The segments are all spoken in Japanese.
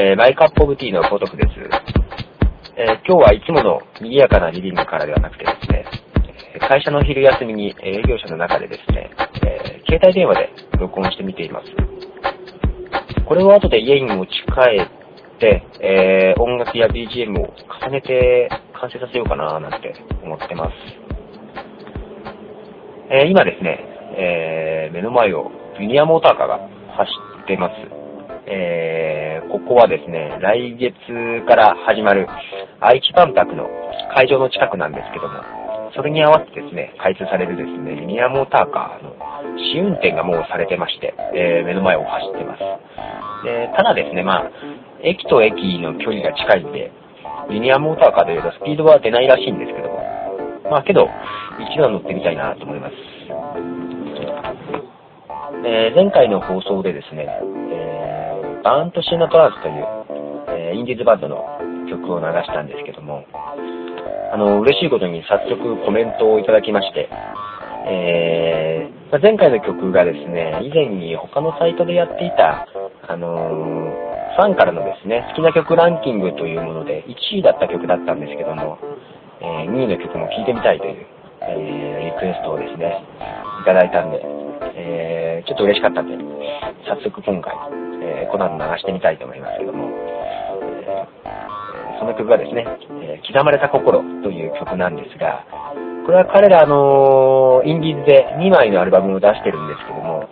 えー、マイカップオブティーのポトフです。えー、今日はいつもの賑やかなリビングからではなくてですね、会社の昼休みに営業者の中でですね、えー、携帯電話で録音してみています。これを後で家に持ち帰って、えー、音楽や BGM を重ねて完成させようかななんて思ってます。え、今ですね、え、目の前をユニアモーターカーが走ってます。えー、ここはですね、来月から始まる愛知万博の会場の近くなんですけども、それに合わせてですね、開通されるですね、ユニアモーターカーの試運転がもうされてまして、えー、目の前を走ってます。で、ただですね、まあ、駅と駅の距離が近いんで、リニアモーターカーでいうとスピードは出ないらしいんですけども、まあけど、一度は乗ってみたいなと思います。えー、前回の放送でですね、えー、バーンとシーナトランスという、えー、インディーズバンドの曲を流したんですけども、あの、嬉しいことに早速コメントをいただきまして、えー、前回の曲がですね、以前に他のサイトでやっていた、あのー、ファンからのですね、好きな曲ランキングというもので1位だった曲だったんですけども、えー、2位の曲も聴いてみたいという、え、リクエストをですね、いただいたんで、え、ちょっと嬉しかったんで、早速今回、えー、この後流してみたいと思いますけども、えー、その曲がですね、えー、刻まれた心という曲なんですが、これは彼ら、あのインディーズで2枚のアルバムを出してるんですけども、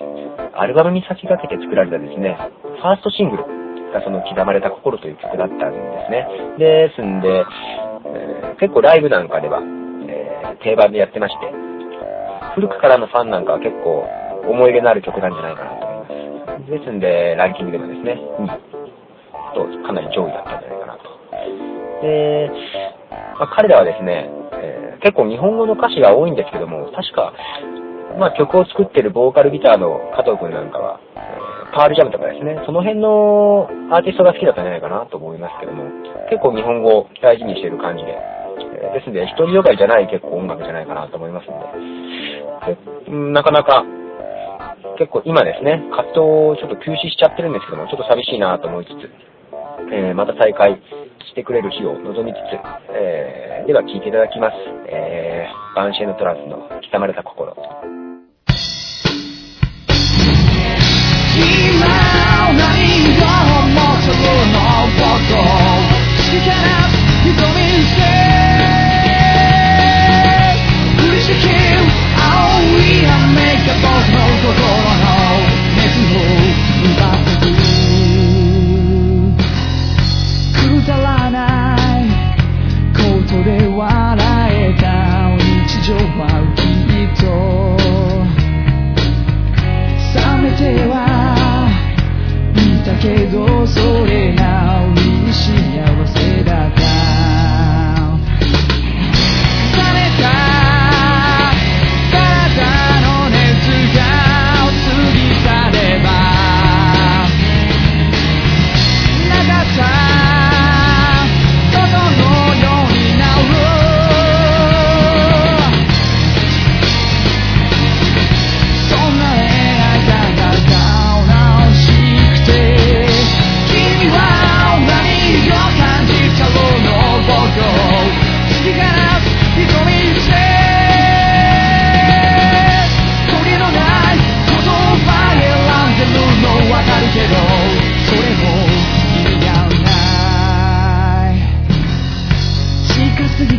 アルバムに先駆けて作られたですね、ファーストシングルがその刻まれた心という曲だったんですね。ですんで、えー、結構ライブなんかでは、えー、定番でやってまして、古くからのファンなんかは結構思い入れのある曲なんじゃないかなと。ですんで、ランキングでもですね、2位とかなり上位だったんじゃないかなと。で、まあ、彼らはですね、えー、結構日本語の歌詞が多いんですけども、確か、まあ、曲を作ってるボーカルギターの加藤くんなんかは、え、パールジャムとかですね、その辺のアーティストが好きだったんじゃないかなと思いますけども、結構日本語を大事にしてる感じで、え、ですので、一人よがりじゃない結構音楽じゃないかなと思いますので、なかなか、結構今ですね、活動をちょっと休止しちゃってるんですけども、ちょっと寂しいなと思いつつ、えー、また再開してくれる日を望みつつ、えー、では聴いていただきます。えー、バンシェーヌトランスの刻まれた心。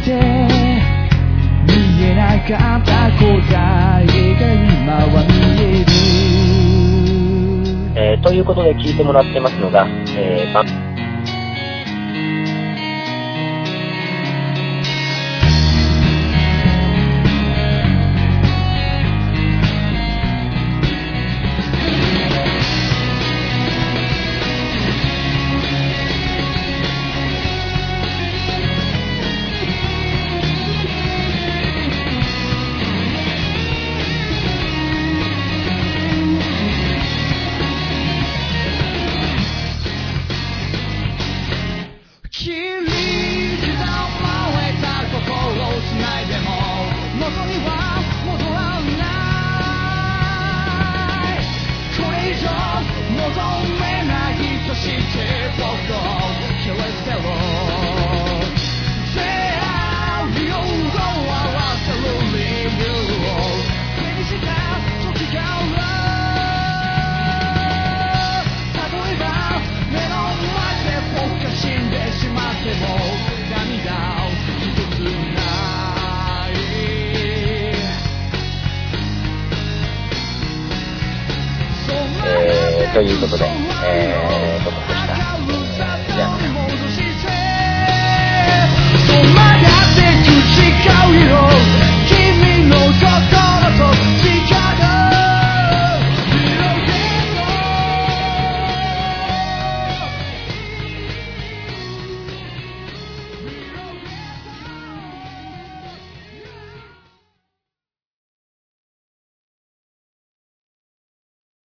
て見えなかった答えが今は見える、えー、ということで聞いてもらってますのが、えーということで、えー、トモでした。